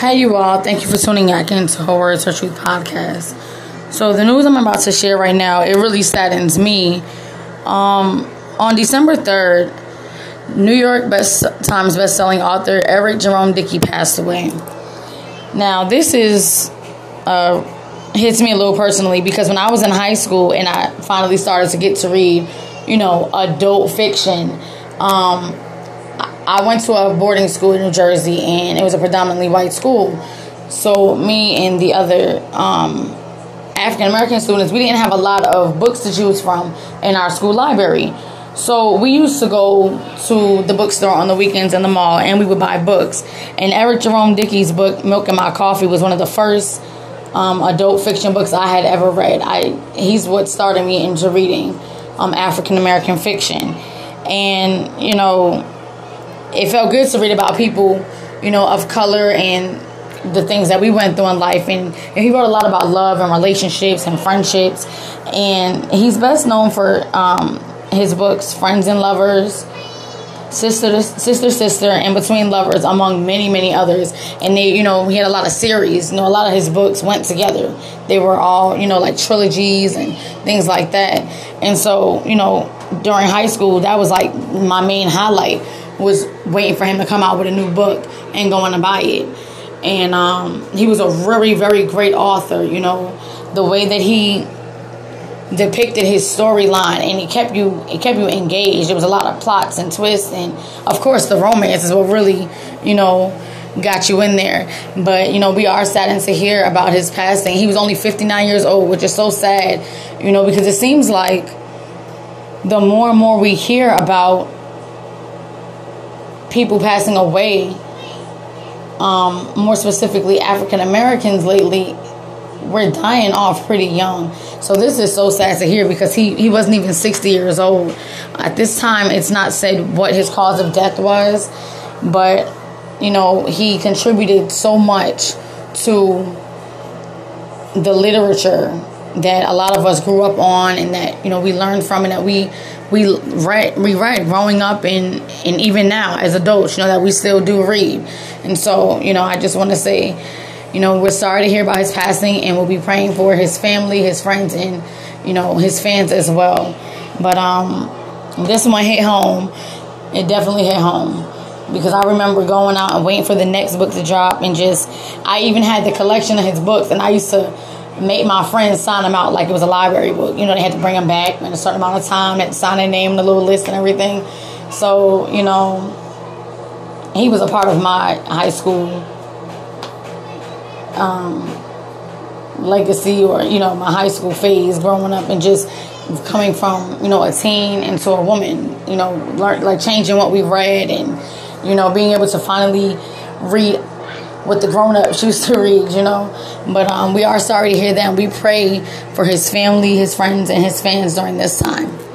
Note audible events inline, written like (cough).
Hey, you all. Thank you for tuning back into Her Words, Her Truth podcast. So, the news I'm about to share right now, it really saddens me. Um, on December 3rd, New York Best Times bestselling author Eric Jerome Dickey passed away. Now, this is uh, hits me a little personally because when I was in high school and I finally started to get to read, you know, adult fiction, um, I went to a boarding school in New Jersey, and it was a predominantly white school. So me and the other um, African American students, we didn't have a lot of books to choose from in our school library. So we used to go to the bookstore on the weekends in the mall, and we would buy books. And Eric Jerome Dickey's book, Milk in My Coffee, was one of the first um, adult fiction books I had ever read. I he's what started me into reading um, African American fiction, and you know it felt good to read about people, you know, of color and the things that we went through in life. And, and he wrote a lot about love and relationships and friendships. And he's best known for um, his books, Friends and Lovers, Sister, Sister, Sister, and Between Lovers, among many, many others. And they, you know, he had a lot of series. You know, a lot of his books went together. They were all, you know, like trilogies and things like that. And so, you know, during high school, that was like my main highlight was waiting for him to come out with a new book and going to buy it. And um, he was a very, very great author. You know, the way that he depicted his storyline and he kept you it kept you engaged. There was a lot of plots and twists and of course the romance is what really, you know, got you in there. But, you know, we are saddened to hear about his passing. He was only 59 years old, which is so sad, you know, because it seems like the more and more we hear about people passing away, um, more specifically African Americans lately, we're dying off pretty young. So this is so sad to hear because he, he wasn't even 60 years old. At this time, it's not said what his cause of death was, but, you know, he contributed so much to the literature that a lot of us grew up on and that, you know, we learned from and that we we read we read growing up and and even now as adults, you know, that we still do read. And so, you know, I just want to say, you know, we're sorry to hear about his passing and we'll be praying for his family, his friends and, you know, his fans as well. But um this one hit home. It definitely hit home because I remember going out and waiting for the next book to drop and just I even had the collection of his books and I used to make my friends sign them out like it was a library book. You know, they had to bring them back in a certain amount of time, to sign their name, the little list and everything. So, you know, he was a part of my high school um, legacy or, you know, my high school phase growing up and just coming from, you know, a teen into a woman, you know, like changing what we read and, you know, being able to finally read what the grown ups (laughs) used to read, you know. But um, we are sorry to hear that. We pray for his family, his friends, and his fans during this time.